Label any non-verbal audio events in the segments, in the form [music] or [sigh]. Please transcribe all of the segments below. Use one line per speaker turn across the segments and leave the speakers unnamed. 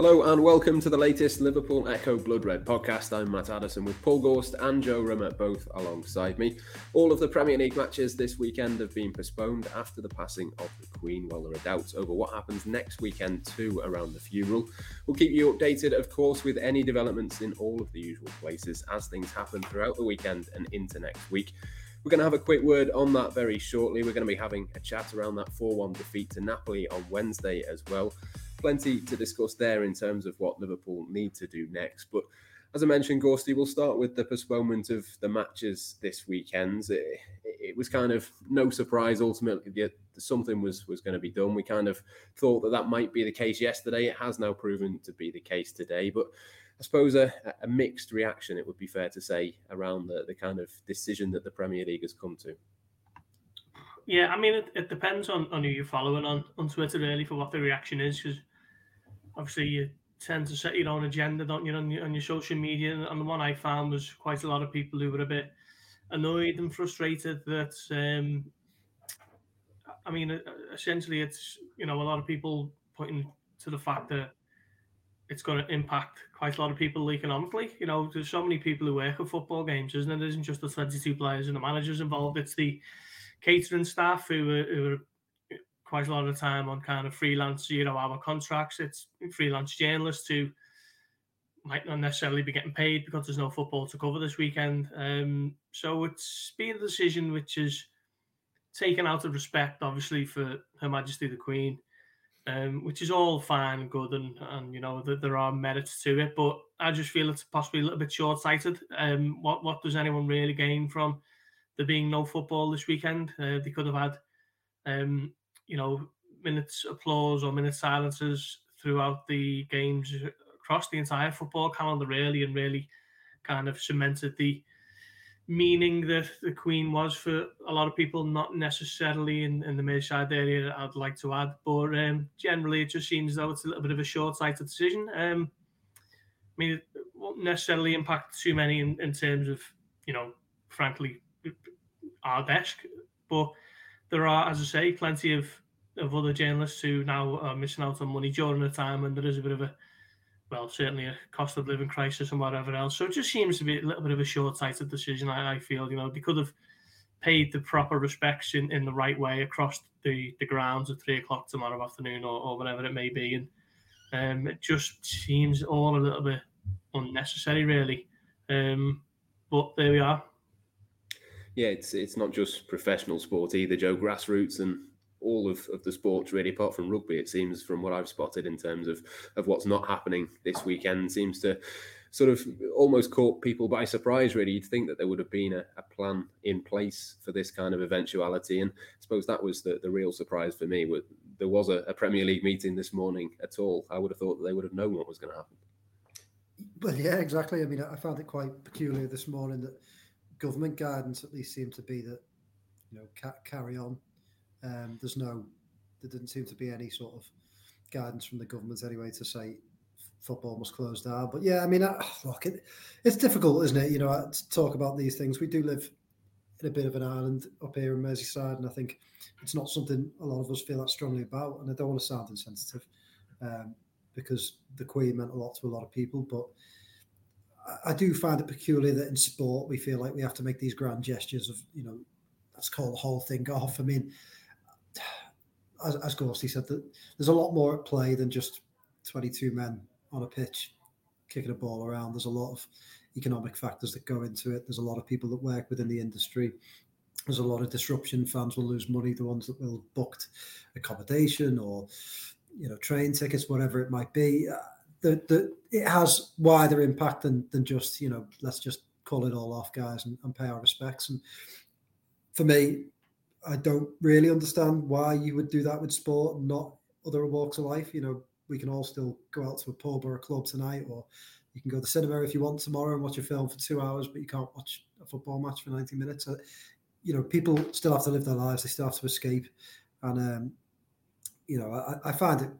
Hello and welcome to the latest Liverpool Echo Blood Red podcast. I'm Matt Addison with Paul Gorst and Joe Rimmer both alongside me. All of the Premier League matches this weekend have been postponed after the passing of the Queen, while there are doubts over what happens next weekend too around the funeral. We'll keep you updated, of course, with any developments in all of the usual places as things happen throughout the weekend and into next week. We're going to have a quick word on that very shortly. We're going to be having a chat around that 4 1 defeat to Napoli on Wednesday as well plenty to discuss there in terms of what Liverpool need to do next. But as I mentioned, Gorsty, we'll start with the postponement of the matches this weekend. It, it was kind of no surprise ultimately that something was was going to be done. We kind of thought that that might be the case yesterday. It has now proven to be the case today, but. I suppose a, a mixed reaction, it would be fair to say, around the, the kind of decision that the Premier League has come to.
Yeah, I mean, it, it depends on, on who you're following on, on Twitter, really, for what the reaction is. Because obviously, you tend to set your own agenda, don't you, on your, on your social media. And the one I found was quite a lot of people who were a bit annoyed and frustrated that, um, I mean, essentially, it's, you know, a lot of people pointing to the fact that it's going to impact quite a lot of people economically. You know, there's so many people who work at football games, isn't it? It isn't just the 22 players and the managers involved. It's the catering staff who are, who are quite a lot of time on kind of freelance, you know, our contracts. It's freelance journalists who might not necessarily be getting paid because there's no football to cover this weekend. Um, so it's been a decision which is taken out of respect, obviously, for Her Majesty the Queen, um, which is all fine and good, and and you know that there are merits to it. But I just feel it's possibly a little bit short sighted. Um, what what does anyone really gain from? there being no football this weekend. Uh, they could have had, um, you know, minutes applause or minute silences throughout the games across the entire football calendar, really, and really kind of cemented the meaning that the Queen was for a lot of people, not necessarily in, in the Merseyside area, I'd like to add. But um, generally, it just seems though it's a little bit of a short sighted decision. Um, I mean, it won't necessarily impact too many in, in terms of, you know, frankly, our desk. But there are, as I say, plenty of, of other journalists who now are missing out on money during the time, and there is a bit of a, well, certainly a cost of living crisis and whatever else. So it just seems to be a little bit of a short-sighted decision. I, I feel, you know, they could have paid the proper respects in, in the right way across the, the grounds at three o'clock tomorrow afternoon or, or whatever it may be. And um, it just seems all a little bit unnecessary, really. Um, but there we are
yeah, it's it's not just professional sport either, Joe. Grassroots and all of, of the sports really, apart from rugby, it seems from what I've spotted in terms of of what's not happening this weekend, seems to sort of almost caught people by surprise. Really, you'd think that there would have been a, a plan in place for this kind of eventuality, and I suppose that was the, the real surprise for me. There was a, a Premier League meeting this morning at all. I would have thought that they would have known what was going to happen.
Well, yeah, exactly. I mean, I found it quite peculiar this morning that government guidance at least seemed to be that you know ca- carry on. Um, there's no, there didn't seem to be any sort of guidance from the government anyway to say football must close down. But yeah, I mean, I, [sighs] look, it, it's difficult, isn't it? You know, to talk about these things. We do live in a bit of an island up here in Merseyside, and I think it's not something a lot of us feel that strongly about. And I don't want to sound insensitive um, because the Queen meant a lot to a lot of people, but I do find it peculiar that in sport we feel like we have to make these grand gestures of, you know, let's call the whole thing off. I mean, as, as Gorsty said, that there's a lot more at play than just 22 men on a pitch kicking a ball around. There's a lot of economic factors that go into it. There's a lot of people that work within the industry. There's a lot of disruption. Fans will lose money. The ones that will booked accommodation or you know train tickets, whatever it might be the it has wider impact than than just you know let's just call it all off, guys, and, and pay our respects. And for me, I don't really understand why you would do that with sport, not other walks of life. You know, we can all still go out to a pub or a club tonight, or you can go to the cinema if you want tomorrow and watch a film for two hours, but you can't watch a football match for 90 minutes. So, you know, people still have to live their lives, they still have to escape. And, um, you know, I, I find it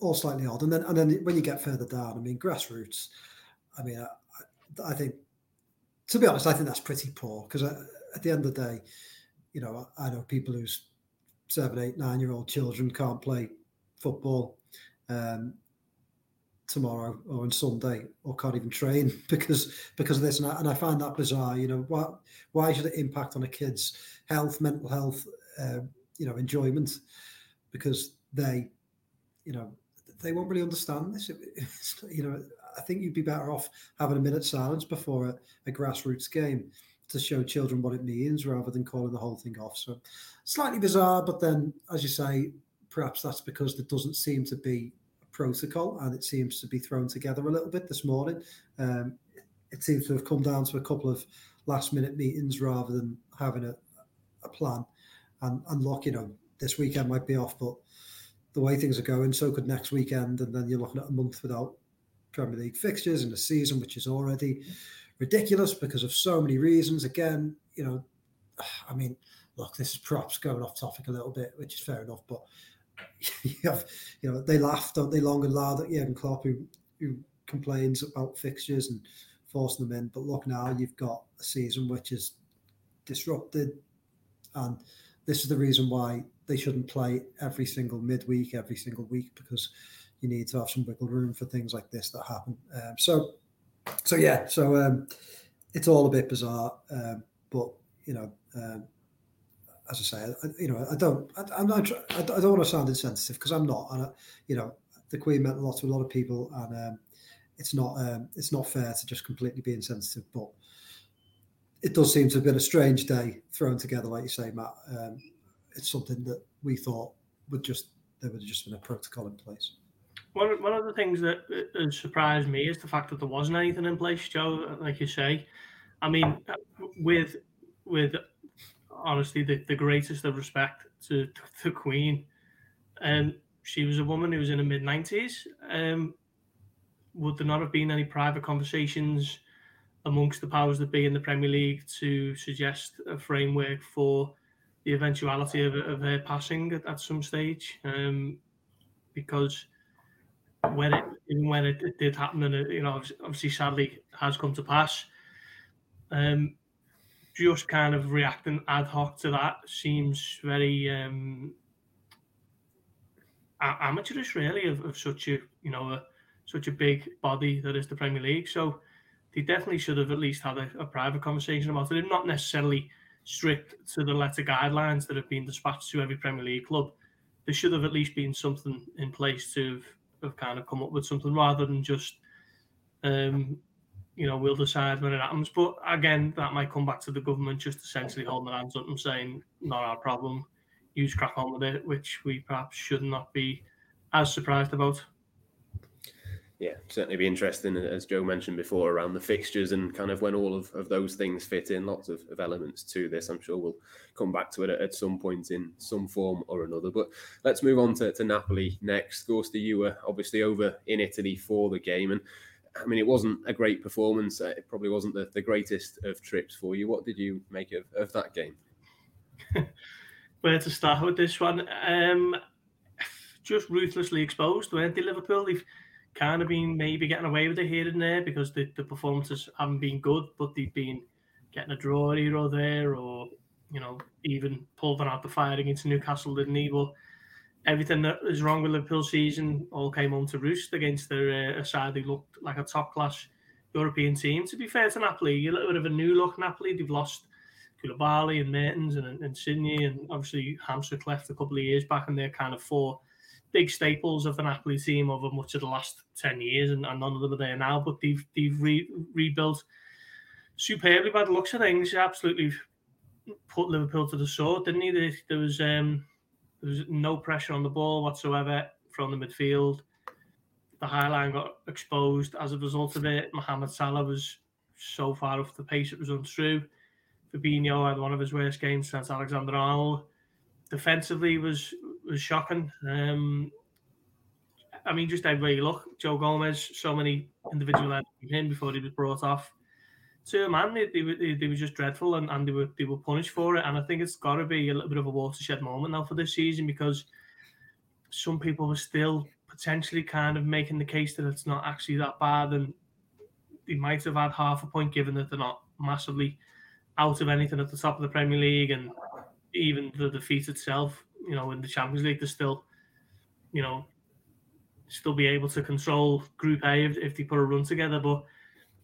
all slightly odd. And then and then when you get further down, I mean, grassroots. I mean, I, I think to be honest, I think that's pretty poor because uh, at the end of the day, you know, I know people whose seven, eight, nine year old children can't play football um, tomorrow or on Sunday or can't even train [laughs] because because of this. And I, and I find that bizarre. You know, why why should it impact on a kid's health, mental health, uh, you know, enjoyment? Because they, you know, they won't really understand this. [laughs] It's, you know, I think you'd be better off having a minute silence before a, a grassroots game to show children what it means rather than calling the whole thing off. So slightly bizarre, but then, as you say, perhaps that's because there doesn't seem to be a protocol and it seems to be thrown together a little bit this morning. Um, it seems to have come down to a couple of last minute meetings rather than having a, a plan. And, and look, you know, this weekend might be off, but the way things are going, so could next weekend. And then you're looking at a month without Premier League fixtures in a season which is already ridiculous because of so many reasons. Again, you know, [sighs] I mean, look, this is perhaps going off topic a little bit, which is fair enough, but [laughs] you have, you know, they laugh, don't they, long and loud at Jurgen Klopp, who, who complains about fixtures and forcing them in. But look, now you've got a season which is disrupted, and this is the reason why they shouldn't play every single midweek, every single week, because you need to have some wiggle room for things like this that happen. Um, so, so yeah, so um, it's all a bit bizarre, um, but you know, um, as I say, I, you know, I don't, I, am not, I don't want to sound insensitive because I'm not, and I, you know, the Queen meant a lot to a lot of people, and um, it's not, um, it's not fair to just completely be insensitive, but it does seem to have been a strange day thrown together, like you say, Matt. It's something that we thought would just there would have just been a protocol in place.
One, one of the things that has surprised me is the fact that there wasn't anything in place, Joe. Like you say, I mean, with with honestly the, the greatest of respect to, to the Queen, and um, she was a woman who was in the mid nineties. Um, would there not have been any private conversations amongst the powers that be in the Premier League to suggest a framework for the eventuality of, of her passing at, at some stage? Um, because when it even when it, it did happen, and it, you know, obviously, sadly, has come to pass. Um, just kind of reacting ad hoc to that seems very um, amateurish, really, of, of such a you know a, such a big body that is the Premier League. So they definitely should have at least had a, a private conversation about it, not necessarily strict to the letter guidelines that have been dispatched to every Premier League club. There should have at least been something in place to have kind of come up with something rather than just, um, you know, we'll decide when it happens. But again, that might come back to the government just essentially holding their hands up and saying, not our problem, use crack on with it, which we perhaps should not be as surprised about
yeah, certainly be interesting, as Joe mentioned before, around the fixtures and kind of when all of, of those things fit in. Lots of, of elements to this. I'm sure we'll come back to it at, at, some point in some form or another. But let's move on to, to Napoli next. Gorsty, you were obviously over in Italy for the game. And I mean, it wasn't a great performance. It probably wasn't the, the greatest of trips for you. What did you make of, of that game? [laughs]
Where to start with this one? Um, just ruthlessly exposed, weren't they, Liverpool? They've kind of been maybe getting away with it here and there because the, the performances haven't been good, but they've been getting a draw here or there, or you know, even pulling out the fire against Newcastle, didn't he? But everything that was wrong with Liverpool's season all came home to roost against their uh, side who looked like a top class European team. To be fair to Napoli, a little bit of a new look Napoli. They've lost Koulibaly and Mertens and, and Insigne, and obviously Hamsik left a couple of years back, and they're kind of four big staples of the Napoli team over much of the last 10 years, and, and none of them are there now, but they've, they've re, rebuilt superbly by the looks of things. Absolutely put Liverpool to the sword, didn't he? There, there was um, there was no pressure on the ball whatsoever from the midfield. The high line got exposed as a result of it. Mohamed Salah was so far off the pace it was untrue. Fabinho had one of his worst games since Alexander Arnold. Defensively was was shocking. Um, I mean, just everywhere you look, Joe Gomez, so many individual errors from him before he was brought off. To a man, they, they, they were just dreadful and, and they were they were punished for it. And I think it's got to be a little bit of a watershed moment now for this season because some people were still potentially kind of making the case that it's not actually that bad and they might have had half a point given that they're not massively out of anything at the top of the Premier League, and even the defeat itself, you know, in the Champions League, they're still, you know, still be able to control Group A if, if they put a run together. But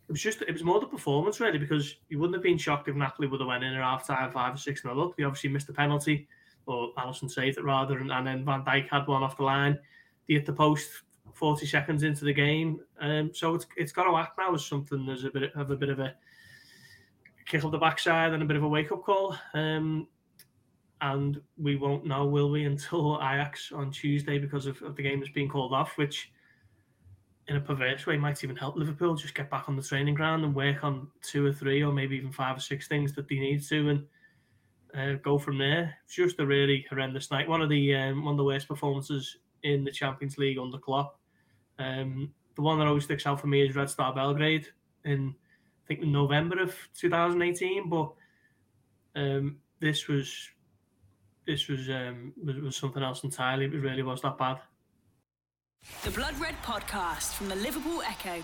it was just it was more the performance really because you wouldn't have been shocked if Napoli would have went in at half time five or six nil up. They obviously missed the penalty, or Alisson saved it rather, and, and then Van Dijk had one off the line. They hit the post 40 seconds into the game. Um, so it's it's got to act now as something there's a bit of a bit of a kick up the backside and a bit of a wake up call. Um, and we won't know, will we, until Ajax on Tuesday because of, of the game that's being called off, which in a perverse way might even help Liverpool just get back on the training ground and work on two or three or maybe even five or six things that they need to and uh, go from there. It's just a really horrendous night. One of the um, one of the worst performances in the Champions League under Klopp. Um, the one that always sticks out for me is Red Star Belgrade in I think November of 2018. But um, this was this was, um, was was something else entirely. It really was that bad.
The Blood Red Podcast from the Liverpool Echo.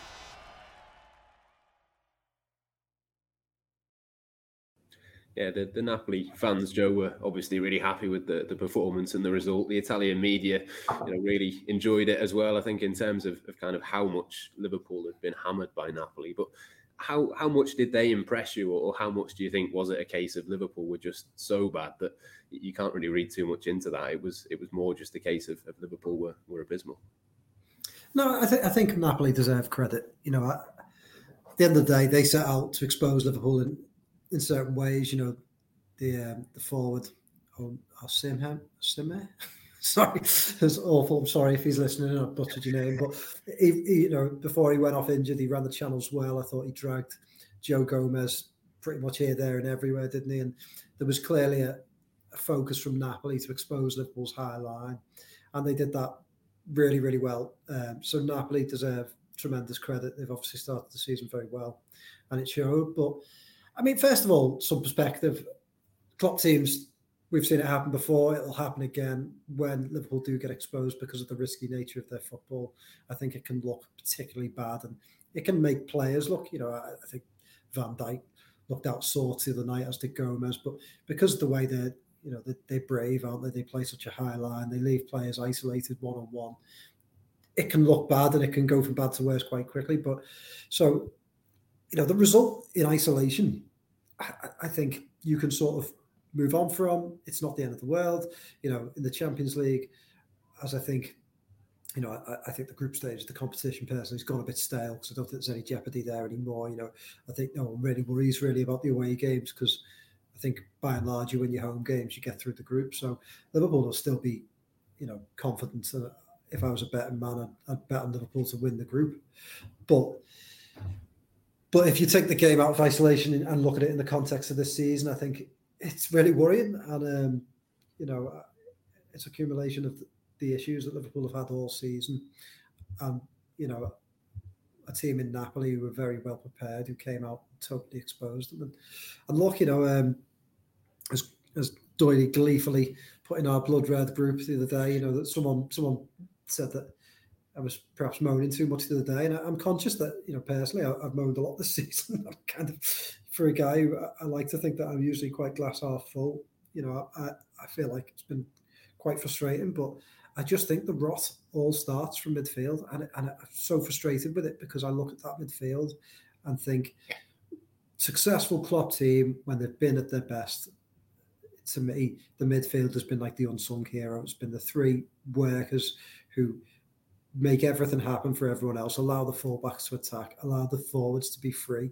Yeah, the, the Napoli fans, Joe, were obviously really happy with the, the performance and the result. The Italian media, you know, really enjoyed it as well. I think in terms of, of kind of how much Liverpool had been hammered by Napoli, but how how much did they impress you, or how much do you think was it a case of Liverpool were just so bad that you can't really read too much into that? It was it was more just a case of, of Liverpool were, were abysmal.
No, I think I think Napoli deserve credit. You know, at the end of the day, they set out to expose Liverpool in, in certain ways. You know, the um, the forward, oh, oh Simham, Simhe. Sorry, [laughs] it's awful. I'm sorry if he's listening. I butchered your name, but he, he, you know, before he went off injured, he ran the channels well. I thought he dragged Joe Gomez pretty much here, there, and everywhere, didn't he? And there was clearly a, a focus from Napoli to expose Liverpool's high line, and they did that really, really well. Um, so Napoli deserve tremendous credit. They've obviously started the season very well, and it showed. But I mean, first of all, some perspective. Top teams, we've seen it happen before. It'll happen again when Liverpool do get exposed because of the risky nature of their football. I think it can look particularly bad, and it can make players look. You know, I, I think Van Dijk looked out sore the night, as did Gomez. But because of the way they're you know, they, they're brave, aren't they? They play such a high line. They leave players isolated one on one. It can look bad and it can go from bad to worse quite quickly. But so, you know, the result in isolation, I, I think you can sort of move on from. It's not the end of the world. You know, in the Champions League, as I think you know, I, I, think the group stage, the competition personally has gone a bit stale because I don't think there's any jeopardy there anymore. You know, I think no one really worries really about the away games because I think by and large, you win your home games, you get through the group. So Liverpool will still be, you know, confident. Uh, if I was a betting man, I'd, I'd, bet on Liverpool to win the group. But but if you take the game out of isolation and look at it in the context of this season, I think it's really worrying. And um, you know, it's accumulation of the issues that Liverpool have had all season. And you know, a team in Napoli who were very well prepared, who came out totally exposed them. And, and look, you know, um, as as Doyley gleefully put in our blood red group the other day, you know, that someone someone said that I was perhaps moaning too much the other day, and I, am conscious that you know personally I, have moaned a lot this [laughs] season. I'm kind of for a guy I, like to think that I'm usually quite glass half full. You know, I, I feel like it's been quite frustrating, but I just think the rot all starts from midfield, and, and I'm so frustrated with it because I look at that midfield and think successful Klopp team when they've been at their best. To me, the midfield has been like the unsung hero. It's been the three workers who make everything happen for everyone else, allow the fullbacks to attack, allow the forwards to be free.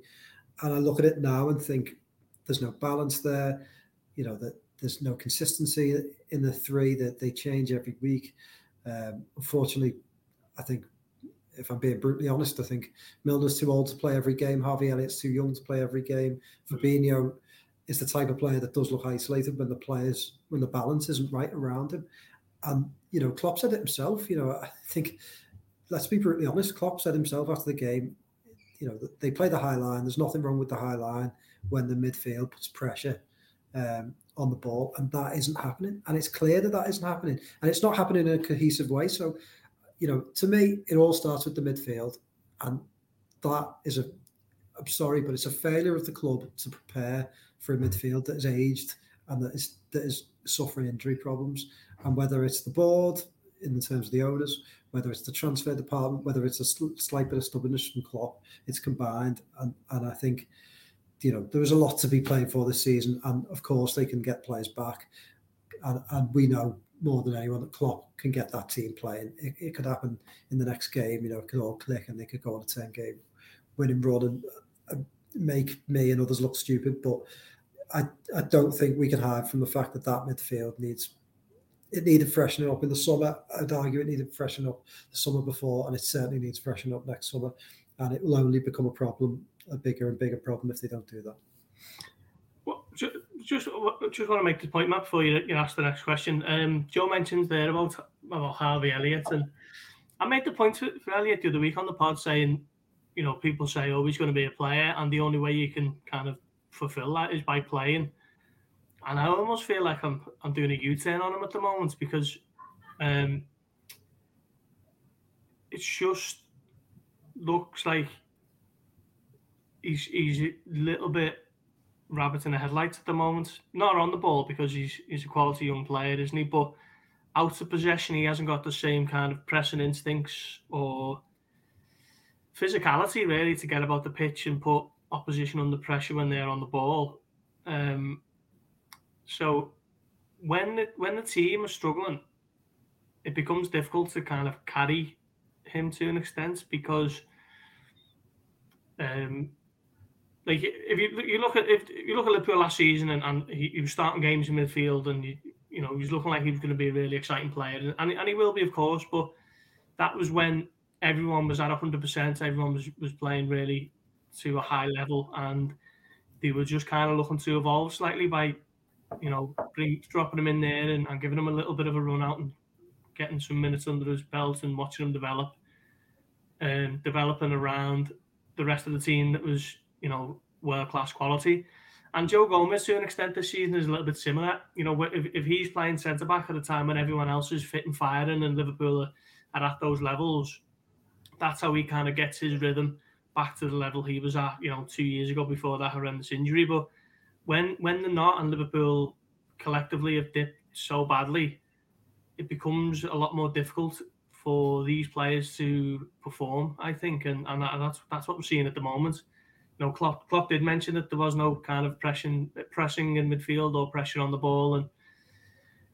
And I look at it now and think there's no balance there. You know that there's no consistency in the three that they change every week. Um, unfortunately, I think if I'm being brutally honest, I think Milner's too old to play every game. Harvey Elliott's too young to play every game. Fabinho is the type of player that does look isolated when the players when the balance isn't right around him. And you know, Klopp said it himself. You know, I think let's be brutally honest. Klopp said himself after the game. You know, they play the high line. There's nothing wrong with the high line when the midfield puts pressure um, on the ball, and that isn't happening. And it's clear that that isn't happening, and it's not happening in a cohesive way. So, you know, to me, it all starts with the midfield, and that is a, I'm sorry, but it's a failure of the club to prepare for a midfield that is aged and that is that is suffering injury problems. And whether it's the board in terms of the owners, whether it's the transfer department, whether it's a slight bit of stubbornness from Klopp, it's combined. And and I think you know there is a lot to be playing for this season, and of course they can get players back, and, and we know more than anyone that Klopp can get that team playing. It, it could happen in the next game. You know, it could all click and they could go on a ten game winning run and uh, make me and others look stupid. But I I don't think we can hide from the fact that that midfield needs it needed freshening up in the summer. I'd argue it needed freshening up the summer before, and it certainly needs freshening up next summer. And it will only become a problem, a bigger and bigger problem, if they don't do that.
Well, just just, want to make the point, Matt, before you, you ask the next question. Um, Joe mentioned there about about Harvey Elliott, and I made the point for, for Elliott the other week on the pod saying, you know, people say, oh, he's going to be a player, and the only way you can kind of fulfill that is by playing and I almost feel like I'm I'm doing a U-turn on him at the moment because um, it just looks like he's he's a little bit rabbit in the headlights at the moment. Not on the ball because he's he's a quality young player, isn't he? But out of possession, he hasn't got the same kind of pressing instincts or physicality really to get about the pitch and put opposition under pressure when they're on the ball. Um, so when the, when the team is struggling, it becomes difficult to kind of carry him to an extent because, um, like if you you look at if you look at Liverpool last season and, and he, he was starting games in midfield and you, you know he was looking like he was going to be a really exciting player and and he will be of course, but that was when everyone was at hundred percent, everyone was was playing really to a high level and they were just kind of looking to evolve slightly by you know, bring, dropping him in there and, and giving him a little bit of a run out and getting some minutes under his belt and watching him develop and um, developing around the rest of the team that was, you know, world class quality. And Joe Gomez, to an extent, this season is a little bit similar. You know, if, if he's playing centre back at a time when everyone else is fit and firing and Liverpool are, are at those levels, that's how he kind of gets his rhythm back to the level he was at, you know, two years ago before that horrendous injury. But when when the not and Liverpool collectively have dipped so badly, it becomes a lot more difficult for these players to perform. I think, and and that's that's what we're seeing at the moment. You know, Klopp, Klopp did mention that there was no kind of pressing pressing in midfield or pressure on the ball, and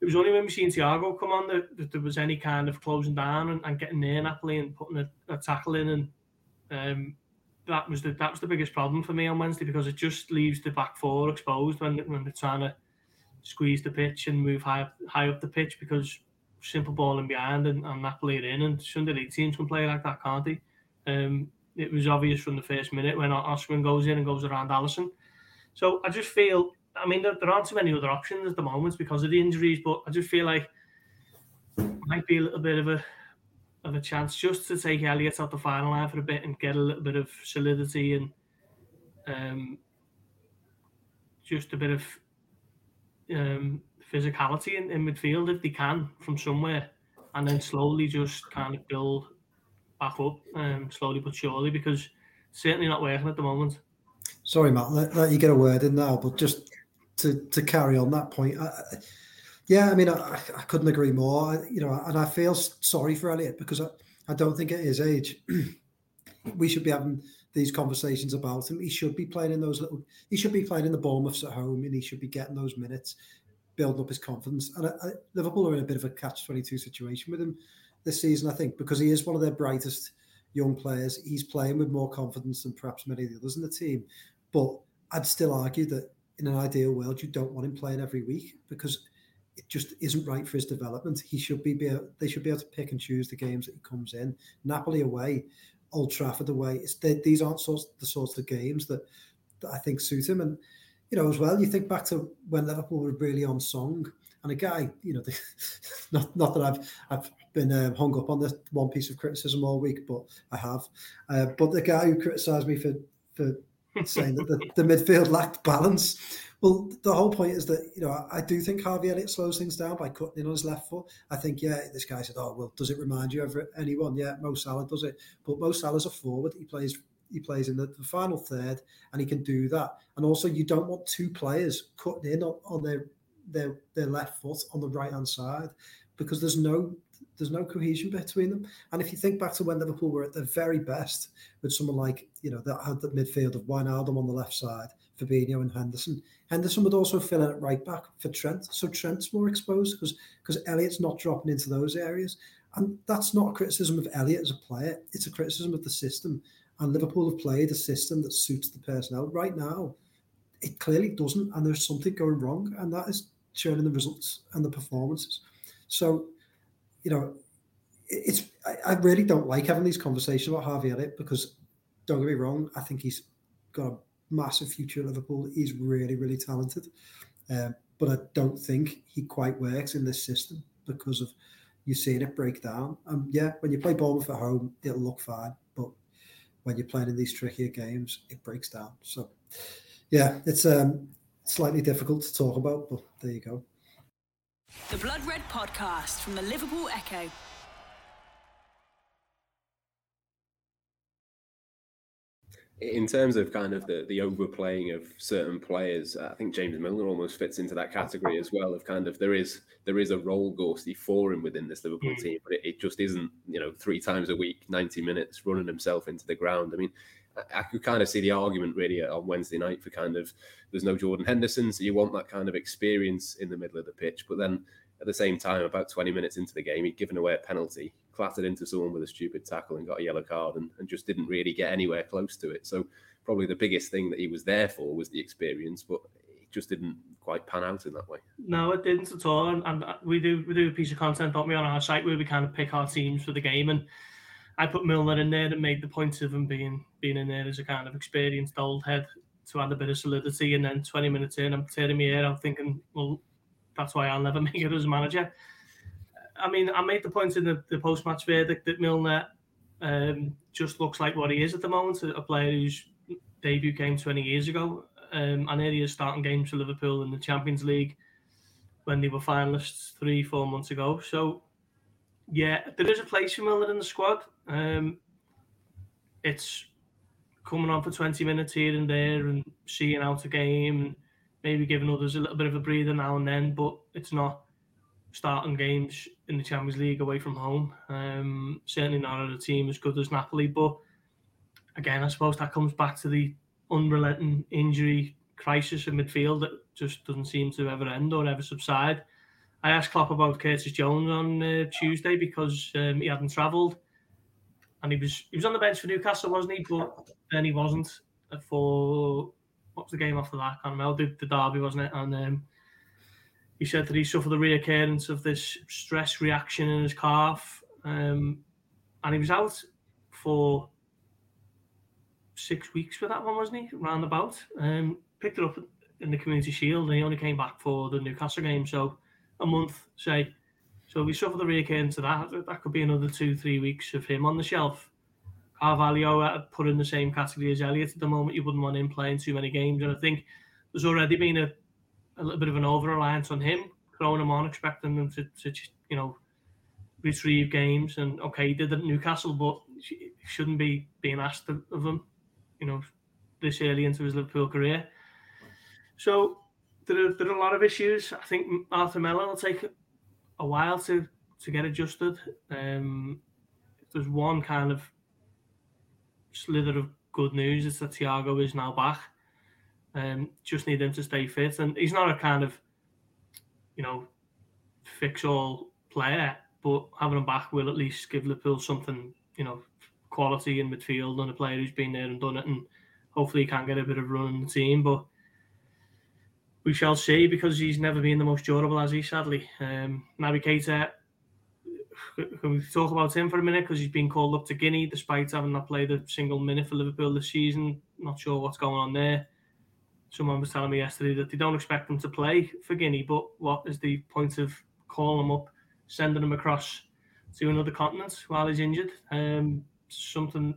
it was only when we seen Thiago come on that, that there was any kind of closing down and, and getting near Napoli and putting a, a tackle in and. Um, that was the that was the biggest problem for me on Wednesday because it just leaves the back four exposed when when they're trying to squeeze the pitch and move high high up the pitch because simple ball in behind and, and Napoli are in and Sunday league teams can play like that, can't they? Um, it was obvious from the first minute when Oscar goes in and goes around Alisson. So I just feel, I mean, there, there aren't too many other options at the moment because of the injuries, but I just feel like might be a little bit of a of a chance just to take Elliott out the final line for a bit and get a little bit of solidity and um, just a bit of um, physicality in, in midfield if they can from somewhere, and then slowly just kind of build back up, um, slowly but surely, because certainly not working at the moment.
Sorry, Matt, let, let you get a word in now, but just to to carry on that point. I, yeah, I mean, I, I couldn't agree more. You know, and I feel sorry for Elliott because I, I don't think at his age [clears throat] we should be having these conversations about him. He should be playing in those little. He should be playing in the Bournemouths at home, and he should be getting those minutes, building up his confidence. And I, I, Liverpool are in a bit of a catch twenty two situation with him this season, I think, because he is one of their brightest young players. He's playing with more confidence than perhaps many of the others in the team. But I'd still argue that in an ideal world, you don't want him playing every week because it just isn't right for his development. He should be, be able, they should be able to pick and choose the games that he comes in. Napoli away, Old Trafford away. It's they, these aren't sorts, the sorts of games that, that I think suit him. And you know, as well, you think back to when Liverpool were really on song, and a guy, you know, the, [laughs] not not that I've I've been um, hung up on this one piece of criticism all week, but I have. Uh, but the guy who criticised me for for saying that the, the midfield lacked balance well, the whole point is that you know I, do think Harvey Elliott slows things down by cutting in on his left foot. I think yeah, this guy said, "Oh well, does it remind you of anyone?" Yeah, Mo Salah does it, but Mo Salah's a forward. He plays he plays in the, the, final third, and he can do that. And also, you don't want two players cutting in on, on their their their left foot on the right hand side because there's no there's no cohesion between them. And if you think back to when Liverpool were at their very best, with someone like you know that had the midfield of Wijnaldum on the left side, Fabinho and Henderson. Henderson would also fill in at right back for Trent, so Trent's more exposed because because Elliott's not dropping into those areas. And that's not a criticism of Elliott as a player; it's a criticism of the system. And Liverpool have played a system that suits the personnel. Right now, it clearly doesn't, and there's something going wrong, and that is showing in the results and the performances. So, you know, it's I, I really don't like having these conversations about Harvey Elliott because don't get me wrong, I think he's got a massive future at Liverpool. He's really, really talented. Um, but I don't think he quite works in this system because of you seeing it break down. Um, yeah, when you play Bournemouth at home, it'll look fine. But when you're playing in these trickier games, it breaks down. So, yeah, it's um, slightly difficult to talk about, but there you go.
The Blood Red Podcast from the Liverpool Echo.
In terms of kind of the, the overplaying of certain players, I think James Milner almost fits into that category as well. Of kind of there is there is a role Gorsty for him within this Liverpool mm. team, but it, it, just isn't you know three times a week, ninety minutes running himself into the ground. I mean, I, I could kind of see the argument really on Wednesday night for kind of there's no Jordan Henderson, so you want that kind of experience in the middle of the pitch, but then at the same time, about 20 minutes into the game, he'd given away a penalty, clattered into someone with a stupid tackle and got a yellow card and, and just didn't really get anywhere close to it. So, probably the biggest thing that he was there for was the experience, but it just didn't quite pan out in that way.
No, it didn't at all. And, and we do we do a piece of content, don't we, on our site where we kind of pick our teams for the game. And I put Milner in there and made the point of him being being in there as a kind of experienced old head to add a bit of solidity. And then 20 minutes in, I'm tearing my hair I'm thinking, well, that's why I'll never [laughs] make it as a manager. I mean, I made the point in the, the post match verdict that Milner um, just looks like what he is at the moment a player whose debut came 20 years ago. Um, and here he is starting games for Liverpool in the Champions League when they were finalists three, four months ago. So, yeah, there is a place for Milner in the squad. Um, it's coming on for 20 minutes here and there and seeing out a game and maybe giving others a little bit of a breather now and then, but it's not starting games in the Champions League away from home. Um, certainly not at a team as good as Napoli. But again, I suppose that comes back to the unrelenting injury crisis in midfield that just doesn't seem to ever end or ever subside. I asked Klopp about Curtis Jones on uh, Tuesday because um, he hadn't travelled, and he was he was on the bench for Newcastle, wasn't he? But then he wasn't for what was the game after that? I can't remember. The, the derby, wasn't it? And um, he said that he suffered a reoccurrence of this stress reaction in his calf, um, and he was out for six weeks for that one, wasn't he? Roundabout. Um, picked it up in the Community Shield, and he only came back for the Newcastle game, so a month, say. So we suffered the reoccurrence of that. That could be another two, three weeks of him on the shelf. Carvalho uh, put in the same category as Elliott at the moment. You wouldn't want him playing too many games, and I think there's already been a, a little bit of an over reliance on him, throwing him on, expecting them to, to you know retrieve games. And okay, he did at Newcastle, but shouldn't be being asked of, of him, you know, this early into his Liverpool career. So there are, there are a lot of issues. I think Arthur Melo will take a while to to get adjusted. Um, there's one kind of slither of good news is that Thiago is now back. Um, just need him to stay fit, and he's not a kind of, you know, fix-all player, but having him back will at least give Liverpool something, you know, quality in midfield and a player who's been there and done it, and hopefully he can get a bit of run in the team. But we shall see because he's never been the most durable, as he sadly. Um, Naby Keita can we talk about him for a minute because he's been called up to Guinea despite having not played a single minute for Liverpool this season. Not sure what's going on there. Someone was telling me yesterday that they don't expect him to play for Guinea, but what is the point of calling him up, sending him across to another continent while he's injured? Um, something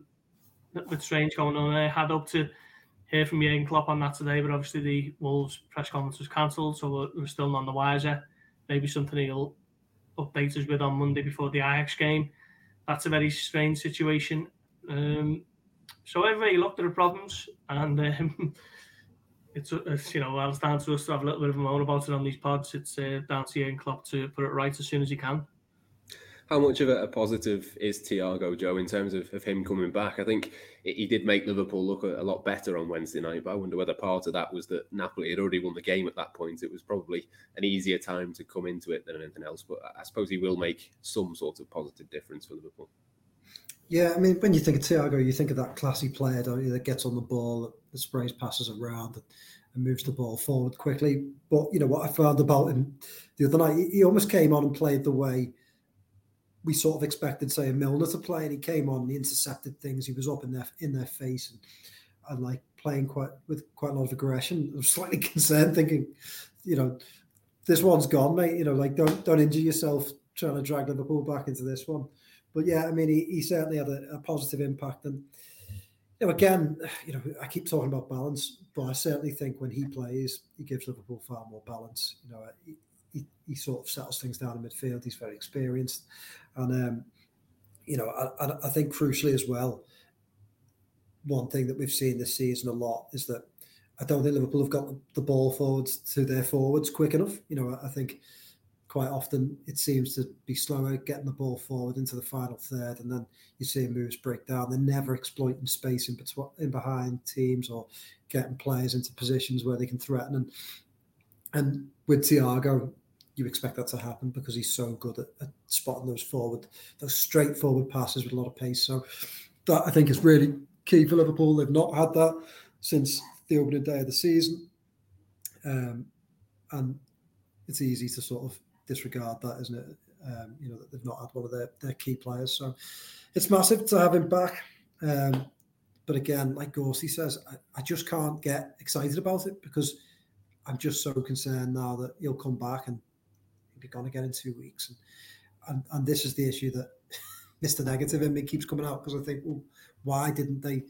a bit strange going on there. Had up to hear from Jurgen Klopp on that today, but obviously the Wolves press conference was cancelled, so we're still none the wiser. Maybe something he'll update us with on Monday before the Ajax game. That's a very strange situation. Um, so everybody looked at the problems, and um, it's, it's, you know it's down to us to have a little bit of a moan about it on these pods. It's uh, down to Jurgen Klopp to put it right as soon as he can.
How much of a, positive is Thiago Joe in terms of, of him coming back? I think he did make Liverpool look a, a, lot better on Wednesday night, but I wonder whether part of that was that Napoli had already won the game at that point. It was probably an easier time to come into it than anything else. But I suppose he will make some sort of positive difference for Liverpool.
Yeah, I mean, when you think of Thiago, you think of that classy player, you, that gets on the ball, that sprays passes around and, and moves the ball forward quickly. But, you know, what I found about him the other night, he, he almost came on and played the way we sort of expected, say, a Milner to play, and he came on, and he intercepted things, he was up in their in their face, and, and like playing quite with quite a lot of aggression. I was [laughs] slightly concerned, thinking, you know, this one's gone, mate. You know, like don't don't injure yourself trying to drag Liverpool back into this one but yeah, I mean, he, he certainly had a, a, positive impact. And you know, again, you know, I keep talking about balance, but I certainly think when he plays, he gives Liverpool far more balance. You know, he, he, he sort of settles things down in midfield. He's very experienced, and um, you know, I, I think crucially as well, one thing that we've seen this season a lot is that I don't think Liverpool have got the ball forwards to their forwards quick enough. You know, I think quite often it seems to be slower getting the ball forward into the final third, and then you see moves break down. They're never exploiting space in, between, in behind teams or getting players into positions where they can threaten. And and with Thiago, you expect that to happen because he's so good at, at spotting those forward, those straightforward passes with a lot of pace. So that I think is really key for Liverpool. They've not had that since the opening day of the season, um, and it's easy to sort of disregard that, isn't it? Um, you know that they've not had one of their, their key players, so it's massive to have him back. Um, but again, like Gorsty says, I, I, just can't get excited about it because I'm just so concerned now that he'll come back and he'll be gone again in two weeks. And and, and this is the issue that [laughs] Mr. Negative in me keeps coming out because I think, well, why didn't they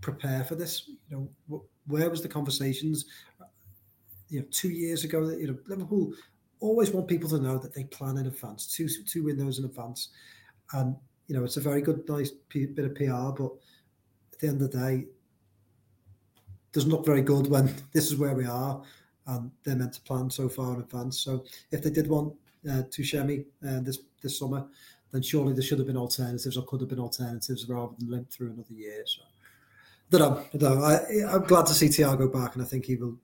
prepare for this? You know, where was the conversations? You know, two years ago, that you know Liverpool always want people to know that they plan in advance, two two windows in advance, and you know it's a very good, nice bit of PR. But at the end of the day, doesn't look very good when [laughs] this is where we are, and they're meant to plan so far in advance. So if they did want uh, Tchouaméni uh, this this summer, then surely there should have been alternatives, or could have been alternatives rather than limp through another year. So. Don't know. I, don't know. I, I'm glad to see Thiago back, and I think he will.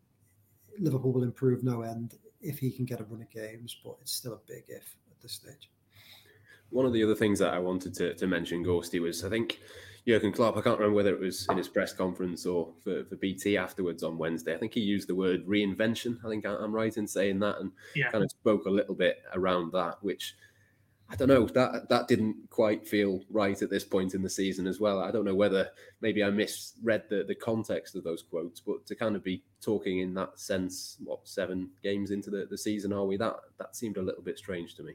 Liverpool will improve no end if he can get a run of games, but it's still a big if at this stage.
One of the other things that I wanted to, to mention, Gorsty, was I think Jurgen Klopp, I can't remember whether it was in his press conference or for, for BT afterwards on Wednesday. I think he used the word reinvention. I think I'm right in saying that and yeah. kind of spoke a little bit around that, which – I don't know that that didn't quite feel right at this point in the season as well. I don't know whether maybe I misread the the context of those quotes, but to kind of be talking in that sense, what seven games into the, the season are we? That that seemed a little bit strange to me.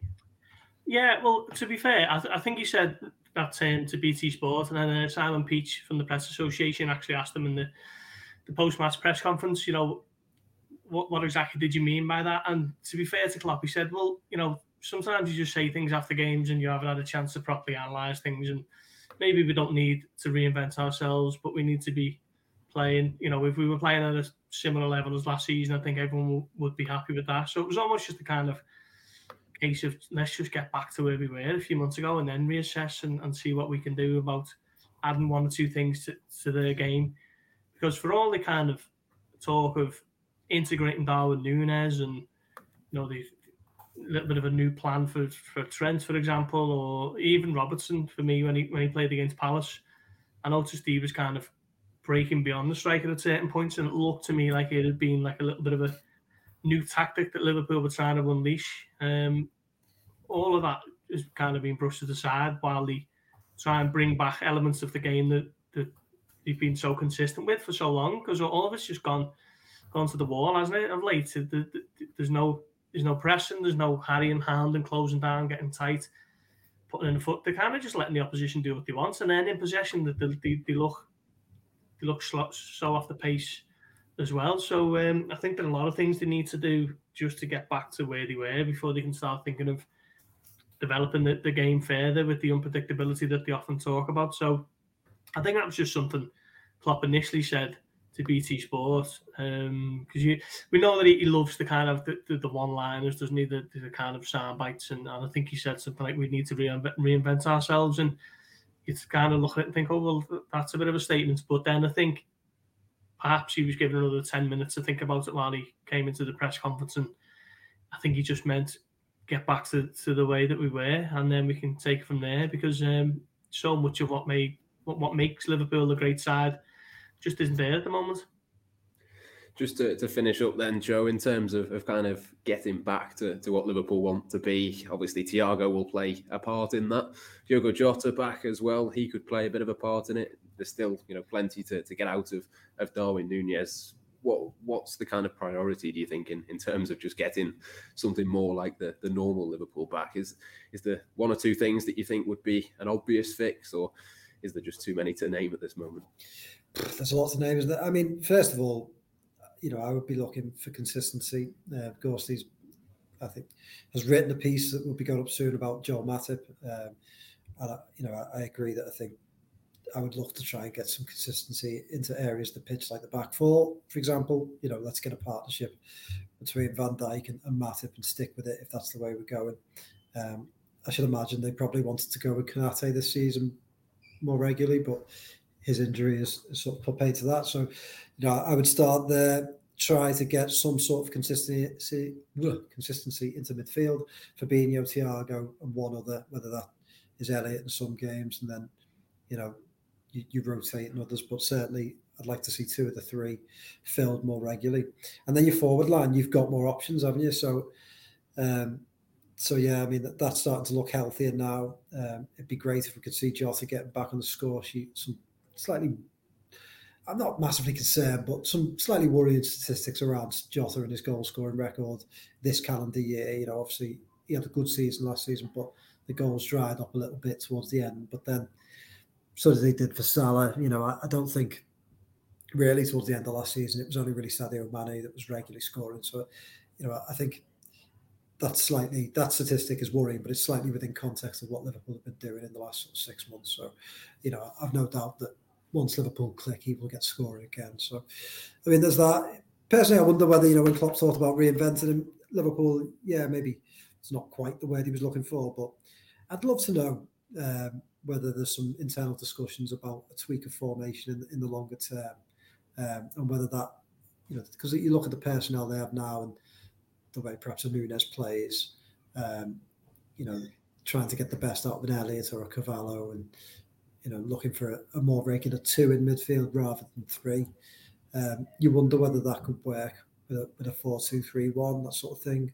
Yeah, well, to be fair, I, th- I think he said that um, to BT Sport, and then uh, Simon Peach from the Press Association actually asked him in the the post match press conference, you know, what what exactly did you mean by that? And to be fair to Klopp, he said, well, you know sometimes you just say things after games and you haven't had a chance to properly analyze things. And maybe we don't need to reinvent ourselves, but we need to be playing. You know, if we were playing at a similar level as last season, I think everyone would be happy with that. So it was almost just a kind of case of let's just get back to where we were a few months ago and then reassess and, and see what we can do about adding one or two things to, to the game. Because for all the kind of talk of integrating Darwin Nunez and you know the little bit of a new plan for, for Trent, for example, or even Robertson for me when he when he played against Palace. I noticed he was kind of breaking beyond the striker at certain points, and it looked to me like it had been like a little bit of a new tactic that Liverpool were trying to unleash. Um, all of that has kind of been brushed to the side while they try and bring back elements of the game that, that they've been so consistent with for so long. Because all of it's just gone gone to the wall, hasn't it? Of late, there's no there's no pressing, there's no harrying hand and closing down, getting tight, putting in the foot. They're kind of just letting the opposition do what they want, and then in possession, they, they, they look they look so off the pace as well. So um, I think there are a lot of things they need to do just to get back to where they were before they can start thinking of developing the, the game further with the unpredictability that they often talk about. So I think that was just something Klopp initially said to BT Sport because um, you we know that he, he, loves the kind of the, the, the one-liners, doesn't he? The, the kind of sound bites, and, and I think he said something like we need to reinvent, reinvent ourselves, and it's kind of look at it and think, oh well, that's a bit of a statement. But then I think perhaps he was given another ten minutes to think about it while he came into the press conference, and I think he just meant get back to, to the way that we were, and then we can take from there because um, so much of what made what, what makes Liverpool a great side just isn't there at the moment.
Just to, to finish up then, Joe, in terms of, of kind of getting back to, to what Liverpool want to be, obviously Thiago will play a part in that. Diogo Jota back as well, he could play a bit of a part in it. There's still, you know, plenty to, to get out of, of Darwin Nunez. What what's the kind of priority do you think in, in terms of just getting something more like the, the normal Liverpool back? Is is there one or two things that you think would be an obvious fix or is there just too many to name at this moment?
There's a lot of names. I mean, first of all, you know, I would be looking for consistency. Uh, of course, he's, I think, has written a piece that will be going up soon about Joe Matip. Um, and, I, you know, I, I, agree that I think I would love to try and get some consistency into areas of the pitch, like the back four, for example. You know, let's get a partnership between Van Dijk and, and Matip and stick with it if that's the way we're going. Um, I should imagine they probably wanted to go with Konaté this season more regularly, but his injury has sort of put to that. So, you know, I would start there, try to get some sort of consistency consistency into midfield. Fabinho, Thiago, and one other, whether that is Elliott in some games, and then, you know, you, you rotate in others. But certainly, I'd like to see two of the three filled more regularly. And then your forward line, you've got more options, haven't you? So, um, so yeah, I mean that, that's starting to look healthier now. Um, it'd be great if we could see Jota get back on the score sheet. Some slightly, I'm not massively concerned, but some slightly worrying statistics around Jota and his goal scoring record this calendar year. You know, obviously he had a good season last season, but the goals dried up a little bit towards the end. But then, so as they did for Salah, you know, I, I don't think really towards the end of last season it was only really Sadio Mane that was regularly scoring. So, you know, I think that's slightly that statistic is worrying, but it's slightly within context of what Liverpool have been doing in the last sort of six months. So, you know, I've no doubt that once Liverpool click, he will get scoring again. So, I mean, there's that. Personally, I wonder whether you know when Klopp thought about reinventing him, Liverpool, yeah, maybe it's not quite the word he was looking for, but I'd love to know um, whether there's some internal discussions about a tweak of formation in, in the longer term, um, and whether that, you know, because you look at the personnel they have now and the way perhaps a Nunez plays, um, you know, trying to get the best out of an Elliott or a Carvalho and you know, looking for a, a more regular two in midfield rather than three. Um, you wonder whether that could work with a, with a four two three one that sort of thing.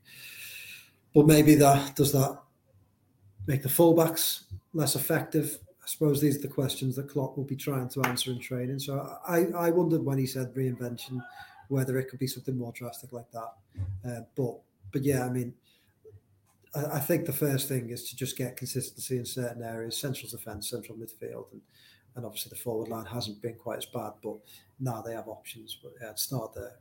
But maybe that does that make the fullbacks less effective. I suppose these are the questions that Klopp will be trying to answer in training. So I, I wondered when he said reinvention whether it could be something more drastic like that. Uh, but but yeah, I mean, I, think the first thing is to just get consistency in certain areas, central defence, central midfield, and and obviously the forward line hasn't been quite as bad, but now they have options. But yeah, start there.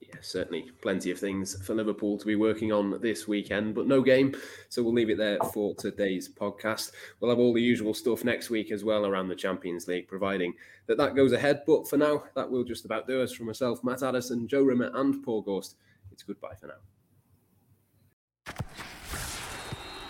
Yeah, certainly plenty of things for Liverpool to be working on this weekend, but no game. So we'll leave it there for today's podcast. We'll have all the usual stuff next week as well around the Champions League, providing that that goes ahead. But for now, that will just about do us from myself, Matt Addison, Joe Rimmer, and Paul Gorst. It's goodbye for now.